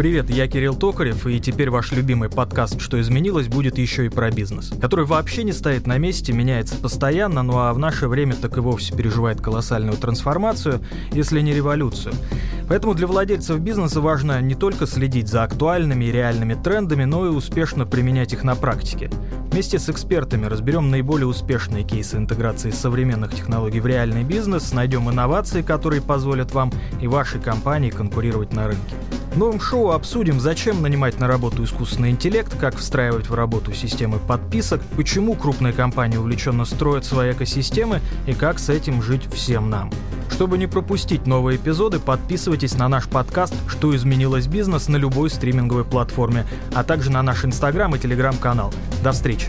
Привет, я Кирилл Токарев, и теперь ваш любимый подкаст «Что изменилось» будет еще и про бизнес, который вообще не стоит на месте, меняется постоянно, ну а в наше время так и вовсе переживает колоссальную трансформацию, если не революцию. Поэтому для владельцев бизнеса важно не только следить за актуальными и реальными трендами, но и успешно применять их на практике. Вместе с экспертами разберем наиболее успешные кейсы интеграции современных технологий в реальный бизнес, найдем инновации, которые позволят вам и вашей компании конкурировать на рынке. В новом шоу обсудим, зачем нанимать на работу искусственный интеллект, как встраивать в работу системы подписок, почему крупные компании увлеченно строят свои экосистемы и как с этим жить всем нам. Чтобы не пропустить новые эпизоды, подписывайтесь на наш подкаст «Что изменилось бизнес» на любой стриминговой платформе, а также на наш инстаграм и телеграм-канал. До встречи!